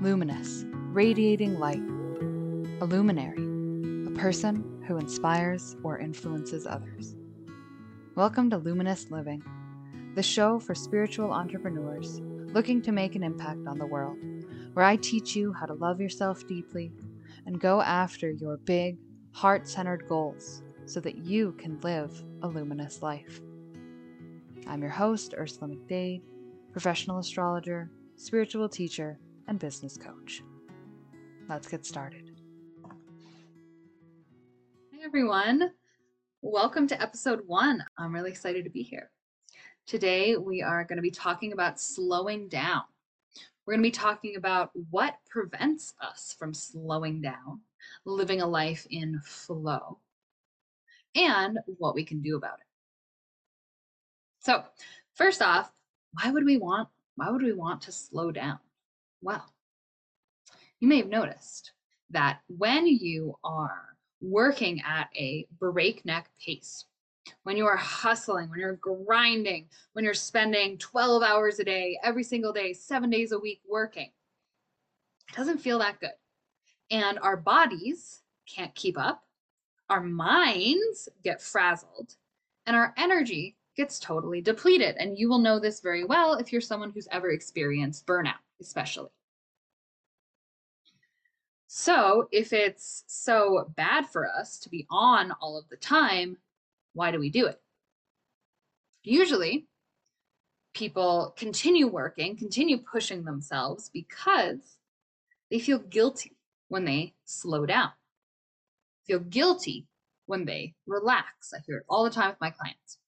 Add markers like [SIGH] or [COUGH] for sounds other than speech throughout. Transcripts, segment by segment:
luminous, radiating light, a luminary, a person who inspires or influences others. Welcome to Luminous Living, the show for spiritual entrepreneurs looking to make an impact on the world, where I teach you how to love yourself deeply and go after your big, heart centered goals so that you can live a luminous life. I'm your host, Ursula McDade, professional astrologer, spiritual teacher, and business coach. Let's get started. Hey everyone, welcome to episode one. I'm really excited to be here. Today we are going to be talking about slowing down. We're going to be talking about what prevents us from slowing down, living a life in flow, and what we can do about it. So, first off, why would we want why would we want to slow down? Well, you may have noticed that when you are working at a breakneck pace, when you are hustling, when you're grinding, when you're spending 12 hours a day, every single day, seven days a week working, it doesn't feel that good. And our bodies can't keep up, our minds get frazzled, and our energy gets totally depleted. And you will know this very well if you're someone who's ever experienced burnout, especially. So, if it's so bad for us to be on all of the time, why do we do it? Usually, people continue working, continue pushing themselves because they feel guilty when they slow down, feel guilty when they relax. I hear it all the time with my clients.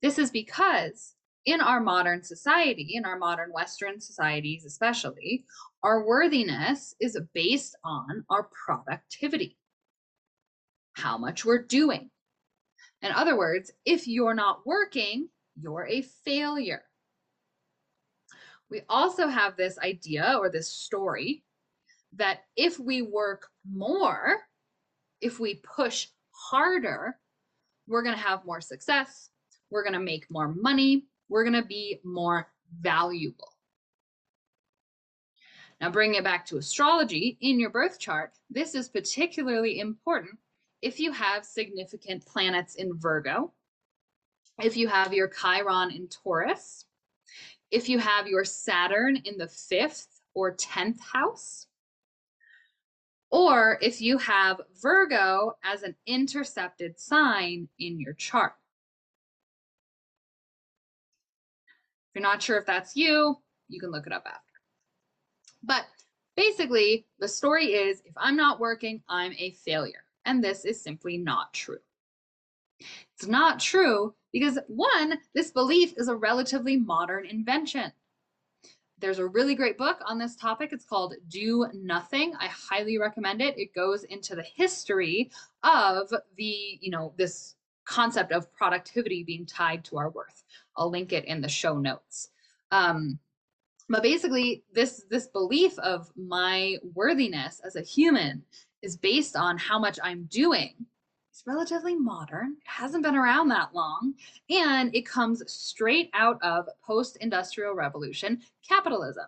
This is because in our modern society, in our modern Western societies especially, our worthiness is based on our productivity, how much we're doing. In other words, if you're not working, you're a failure. We also have this idea or this story that if we work more, if we push harder, we're going to have more success, we're going to make more money, we're going to be more valuable. Now, bringing it back to astrology, in your birth chart, this is particularly important if you have significant planets in Virgo, if you have your Chiron in Taurus, if you have your Saturn in the fifth or 10th house, or if you have Virgo as an intercepted sign in your chart. You're not sure if that's you, you can look it up after. But basically, the story is if I'm not working, I'm a failure. And this is simply not true. It's not true because, one, this belief is a relatively modern invention. There's a really great book on this topic. It's called Do Nothing. I highly recommend it. It goes into the history of the, you know, this concept of productivity being tied to our worth. I'll link it in the show notes. Um, but basically, this this belief of my worthiness as a human is based on how much I'm doing. It's relatively modern. It hasn't been around that long, and it comes straight out of post-industrial revolution capitalism.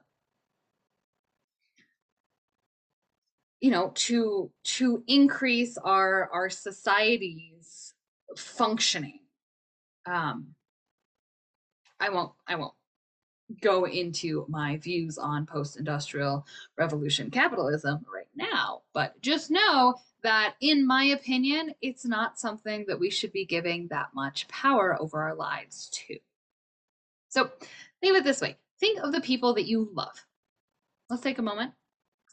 You know, to to increase our our society's functioning. Um, I won't I won't go into my views on post-industrial revolution capitalism right now, but just know that in my opinion, it's not something that we should be giving that much power over our lives to. So think of it this way. Think of the people that you love. Let's take a moment.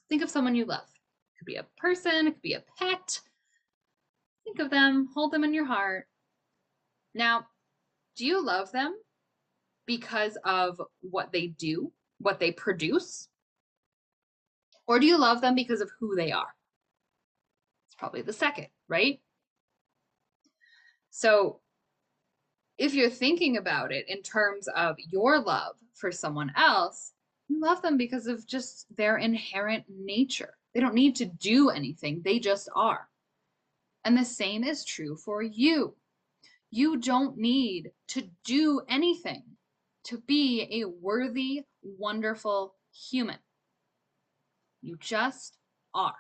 Think of someone you love. It could be a person, it could be a pet. Think of them, hold them in your heart. Now, do you love them because of what they do, what they produce? Or do you love them because of who they are? It's probably the second, right? So if you're thinking about it in terms of your love for someone else, you love them because of just their inherent nature. They don't need to do anything, they just are. And the same is true for you. You don't need to do anything to be a worthy, wonderful human. You just are.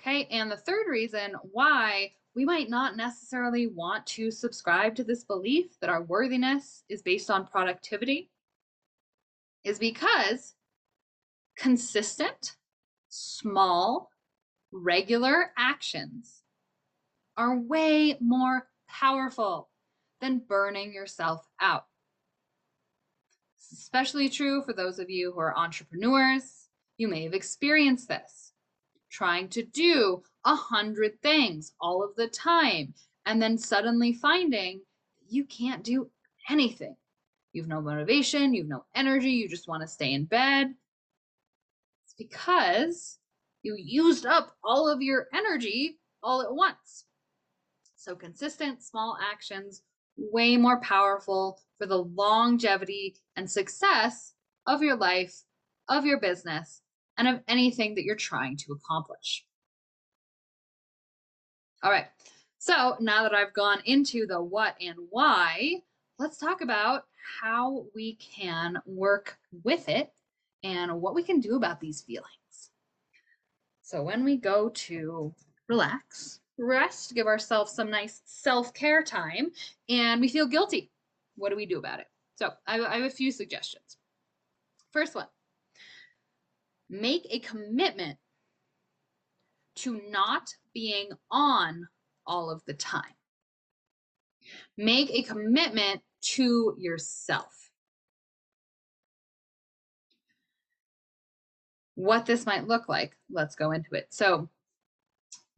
Okay, and the third reason why we might not necessarily want to subscribe to this belief that our worthiness is based on productivity is because consistent, small, regular actions are way more powerful than burning yourself out. Especially true for those of you who are entrepreneurs. You may have experienced this trying to do a hundred things all of the time, and then suddenly finding you can't do anything. You've no motivation, you've no energy, you just want to stay in bed. It's because you used up all of your energy all at once. So, consistent small actions, way more powerful for the longevity and success of your life, of your business, and of anything that you're trying to accomplish. All right, so now that I've gone into the what and why, let's talk about how we can work with it and what we can do about these feelings. So when we go to relax, rest, give ourselves some nice self-care time, and we feel guilty, what do we do about it? So I, I have a few suggestions. First one, make a commitment to not being on all of the time. Make a commitment to yourself. What this might look like, let's go into it. So,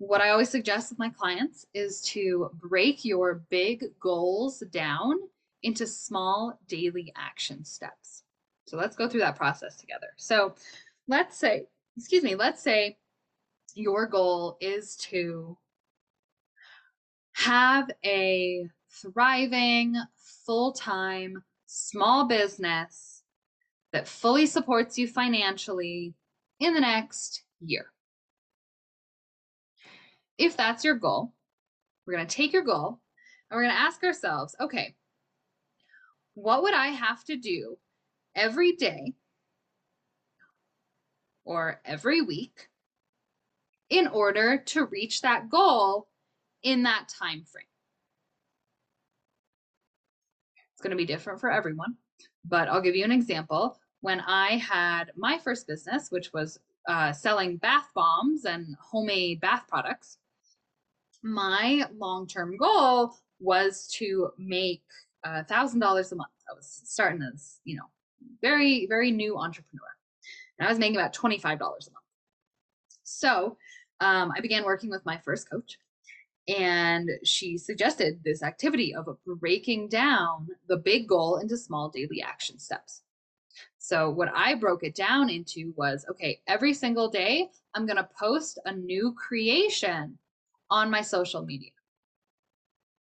what I always suggest with my clients is to break your big goals down into small daily action steps. So, let's go through that process together. So, let's say, excuse me, let's say your goal is to have a thriving, full time, small business that fully supports you financially in the next year. If that's your goal, we're going to take your goal and we're going to ask ourselves okay, what would I have to do every day or every week in order to reach that goal in that time frame. It's going to be different for everyone, but I'll give you an example. When I had my first business, which was uh, selling bath bombs and homemade bath products, my long term goal was to make a thousand dollars a month. I was starting as, you know, very, very new entrepreneur. And I was making about $25 a month. So um, I began working with my first coach, and she suggested this activity of breaking down the big goal into small daily action steps. So, what I broke it down into was okay, every single day, I'm going to post a new creation on my social media.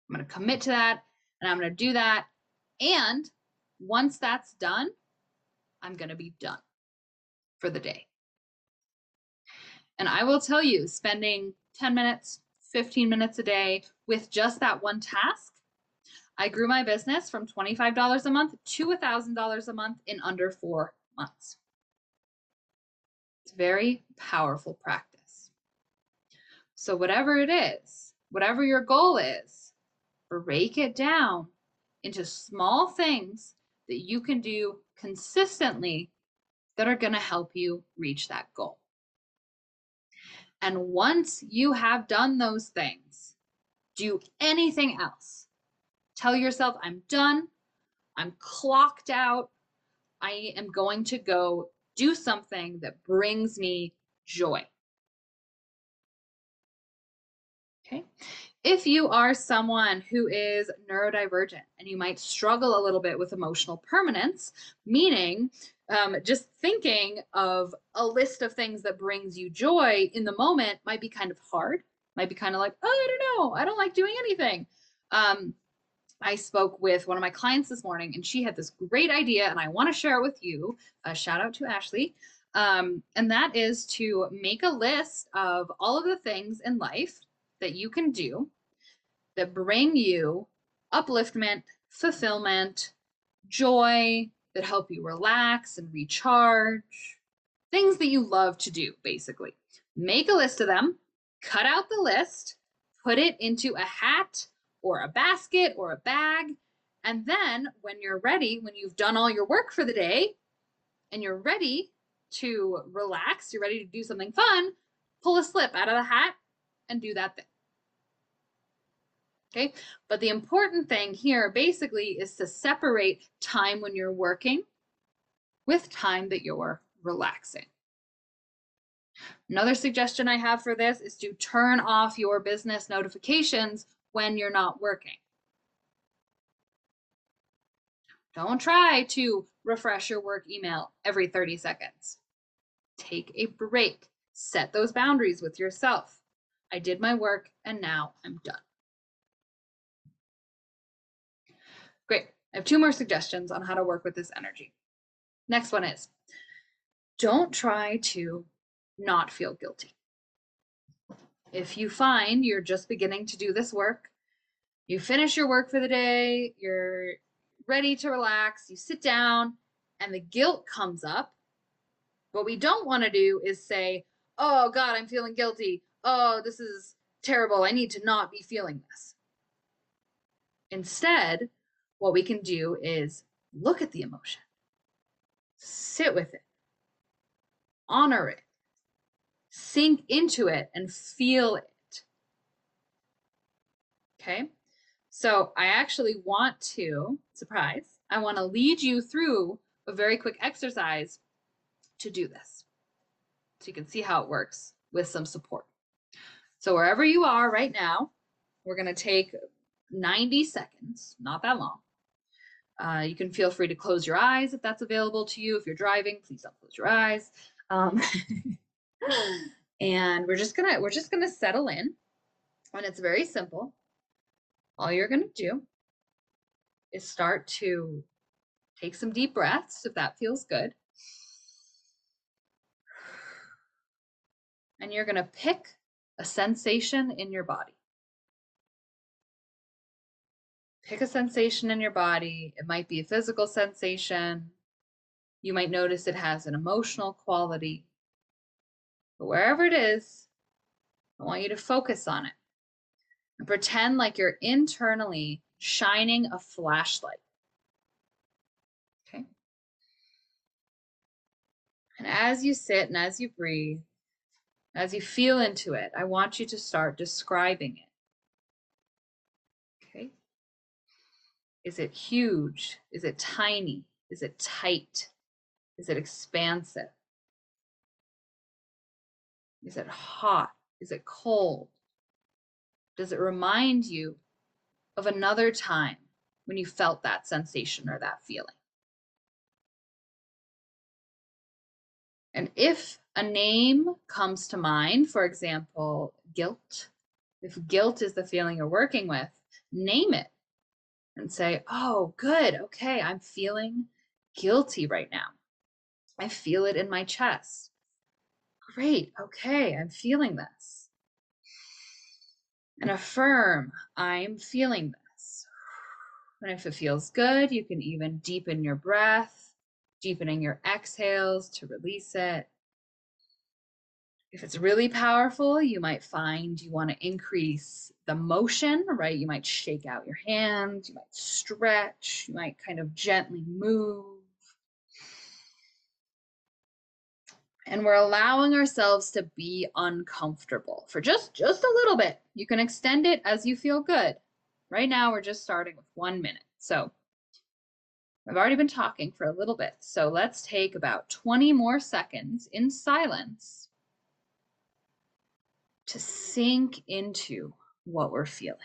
I'm going to commit to that and I'm going to do that. And once that's done, I'm going to be done for the day. And I will tell you, spending 10 minutes, 15 minutes a day with just that one task, I grew my business from $25 a month to $1,000 a month in under four months. It's very powerful practice. So, whatever it is, whatever your goal is, break it down into small things that you can do consistently that are going to help you reach that goal. And once you have done those things, do anything else. Tell yourself, I'm done. I'm clocked out. I am going to go do something that brings me joy. Okay. If you are someone who is neurodivergent and you might struggle a little bit with emotional permanence, meaning um, just thinking of a list of things that brings you joy in the moment might be kind of hard, might be kind of like, oh, I don't know, I don't like doing anything. Um, I spoke with one of my clients this morning and she had this great idea, and I want to share it with you. A shout out to Ashley. Um, and that is to make a list of all of the things in life that you can do that bring you upliftment, fulfillment, joy, that help you relax and recharge. Things that you love to do, basically. Make a list of them, cut out the list, put it into a hat or a basket or a bag. And then when you're ready, when you've done all your work for the day and you're ready to relax, you're ready to do something fun, pull a slip out of the hat and do that thing. Okay, but the important thing here basically is to separate time when you're working with time that you're relaxing. Another suggestion I have for this is to turn off your business notifications when you're not working. Don't try to refresh your work email every 30 seconds. Take a break. Set those boundaries with yourself. I did my work and now I'm done. Great. I have two more suggestions on how to work with this energy. Next one is don't try to not feel guilty. If you find you're just beginning to do this work, you finish your work for the day, you're ready to relax, you sit down, and the guilt comes up. What we don't want to do is say, Oh God, I'm feeling guilty. Oh, this is terrible. I need to not be feeling this. Instead, what we can do is look at the emotion, sit with it, honor it, sink into it, and feel it. Okay, so I actually want to, surprise, I want to lead you through a very quick exercise to do this. So you can see how it works with some support. So wherever you are right now, we're going to take 90 seconds, not that long, uh, you can feel free to close your eyes if that's available to you. If you're driving, please don't close your eyes. Um, [LAUGHS] and we're just gonna we're just gonna settle in, and it's very simple. All you're gonna do is start to take some deep breaths if that feels good. And you're gonna pick a sensation in your body. pick a sensation in your body. It might be a physical sensation. You might notice it has an emotional quality. But wherever it is, I want you to focus on it and pretend like you're internally shining a flashlight. Okay. And as you sit and as you breathe, as you feel into it, I want you to start describing it. Okay. Is it huge? Is it tiny? Is it tight? Is it expansive? Is it hot? Is it cold? Does it remind you of another time when you felt that sensation or that feeling? And if a name comes to mind, for example, guilt, if guilt is the feeling you're working with, name it and say, oh, good. Okay. I'm feeling guilty right now. I feel it in my chest. Great. Okay. I'm feeling this. And affirm, I'm feeling this. And if it feels good, you can even deepen your breath, deepening your exhales to release it. If it's really powerful, you might find you want to increase the motion, right? You might shake out your hands, you might stretch, you might kind of gently move. And we're allowing ourselves to be uncomfortable for just just a little bit. You can extend it as you feel good. Right now we're just starting with 1 minute. So I've already been talking for a little bit. So let's take about 20 more seconds in silence to sink into what we're feeling.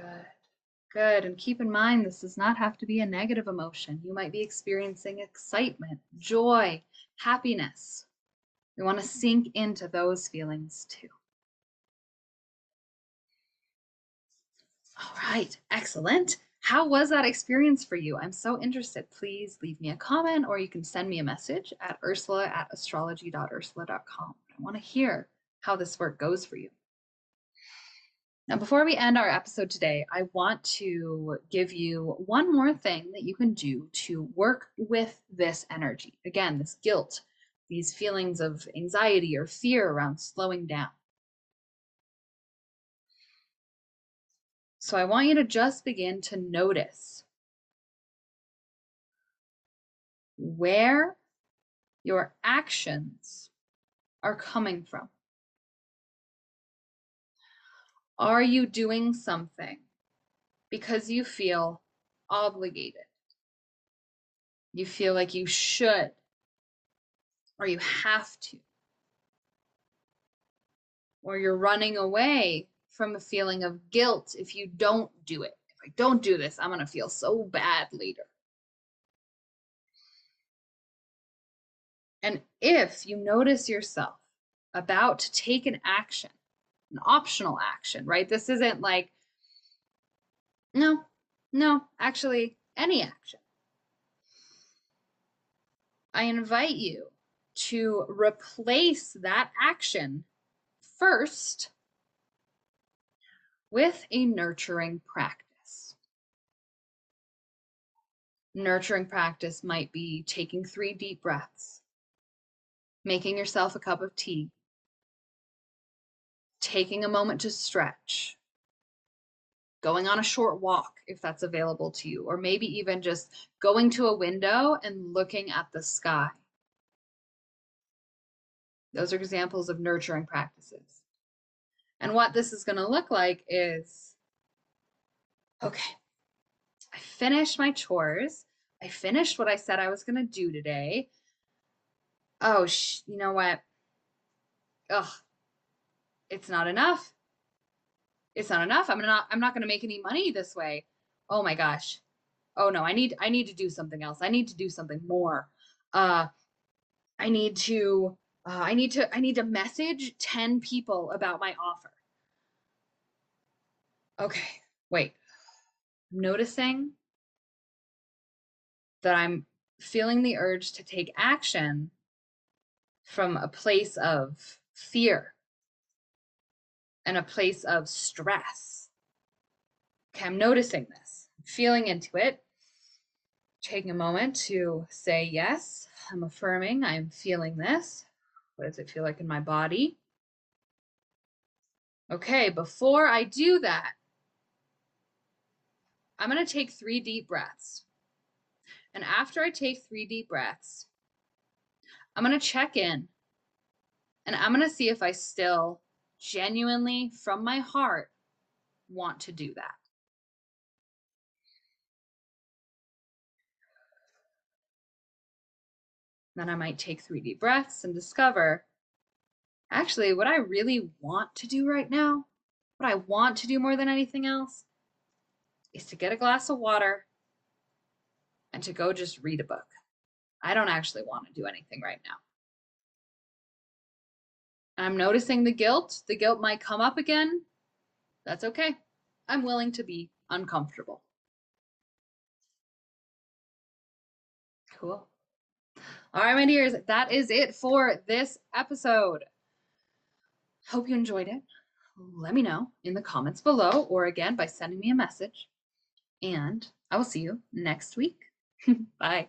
Good. Good. And keep in mind, this does not have to be a negative emotion. You might be experiencing excitement, joy, happiness. We want to sink into those feelings too. All right, excellent. How was that experience for you? I'm so interested. Please leave me a comment or you can send me a message at ursula at astrology.ursula.com. I want to hear how this work goes for you. Now, before we end our episode today, I want to give you one more thing that you can do to work with this energy. Again, this guilt, these feelings of anxiety or fear around slowing down. So I want you to just begin to notice where your actions are coming from. Are you doing something because you feel obligated? You feel like you should or you have to. Or you're running away from a feeling of guilt if you don't do it. If I don't do this, I'm going to feel so bad later. And if you notice yourself about to take an action, an optional action, right? This isn't like, no, no, actually, any action. I invite you to replace that action first with a nurturing practice. Nurturing practice might be taking three deep breaths, making yourself a cup of tea, taking a moment to stretch, going on a short walk if that's available to you, or maybe even just going to a window and looking at the sky. Those are examples of nurturing practices. And what this is going to look like is, okay, I finished my chores. I finished what I said I was going to do today. Oh, sh- you know what? Ugh, it's not enough. It's not enough. I'm not, I'm not going to make any money this way. Oh my gosh. Oh no, I need, I need to do something else. I need to do something more. Uh, I need to, uh, I need to, I need to message 10 people about my offer. Okay, wait. I'm noticing that I'm feeling the urge to take action from a place of fear and a place of stress. Okay, I'm noticing this, feeling into it, taking a moment to say, yes, I'm affirming, I'm feeling this. What does it feel like in my body? Okay, before I do that, I'm going to take three deep breaths. And after I take three deep breaths, I'm going to check in and I'm going to see if I still genuinely, from my heart, want to do that. Then I might take three deep breaths and discover actually what I really want to do right now, what I want to do more than anything else is to get a glass of water and to go just read a book. I don't actually want to do anything right now. I'm noticing the guilt. The guilt might come up again. That's okay. I'm willing to be uncomfortable. Cool. All right, my dears, that is it for this episode. Hope you enjoyed it. Let me know in the comments below or again by sending me a message and I will see you next week. [LAUGHS] Bye.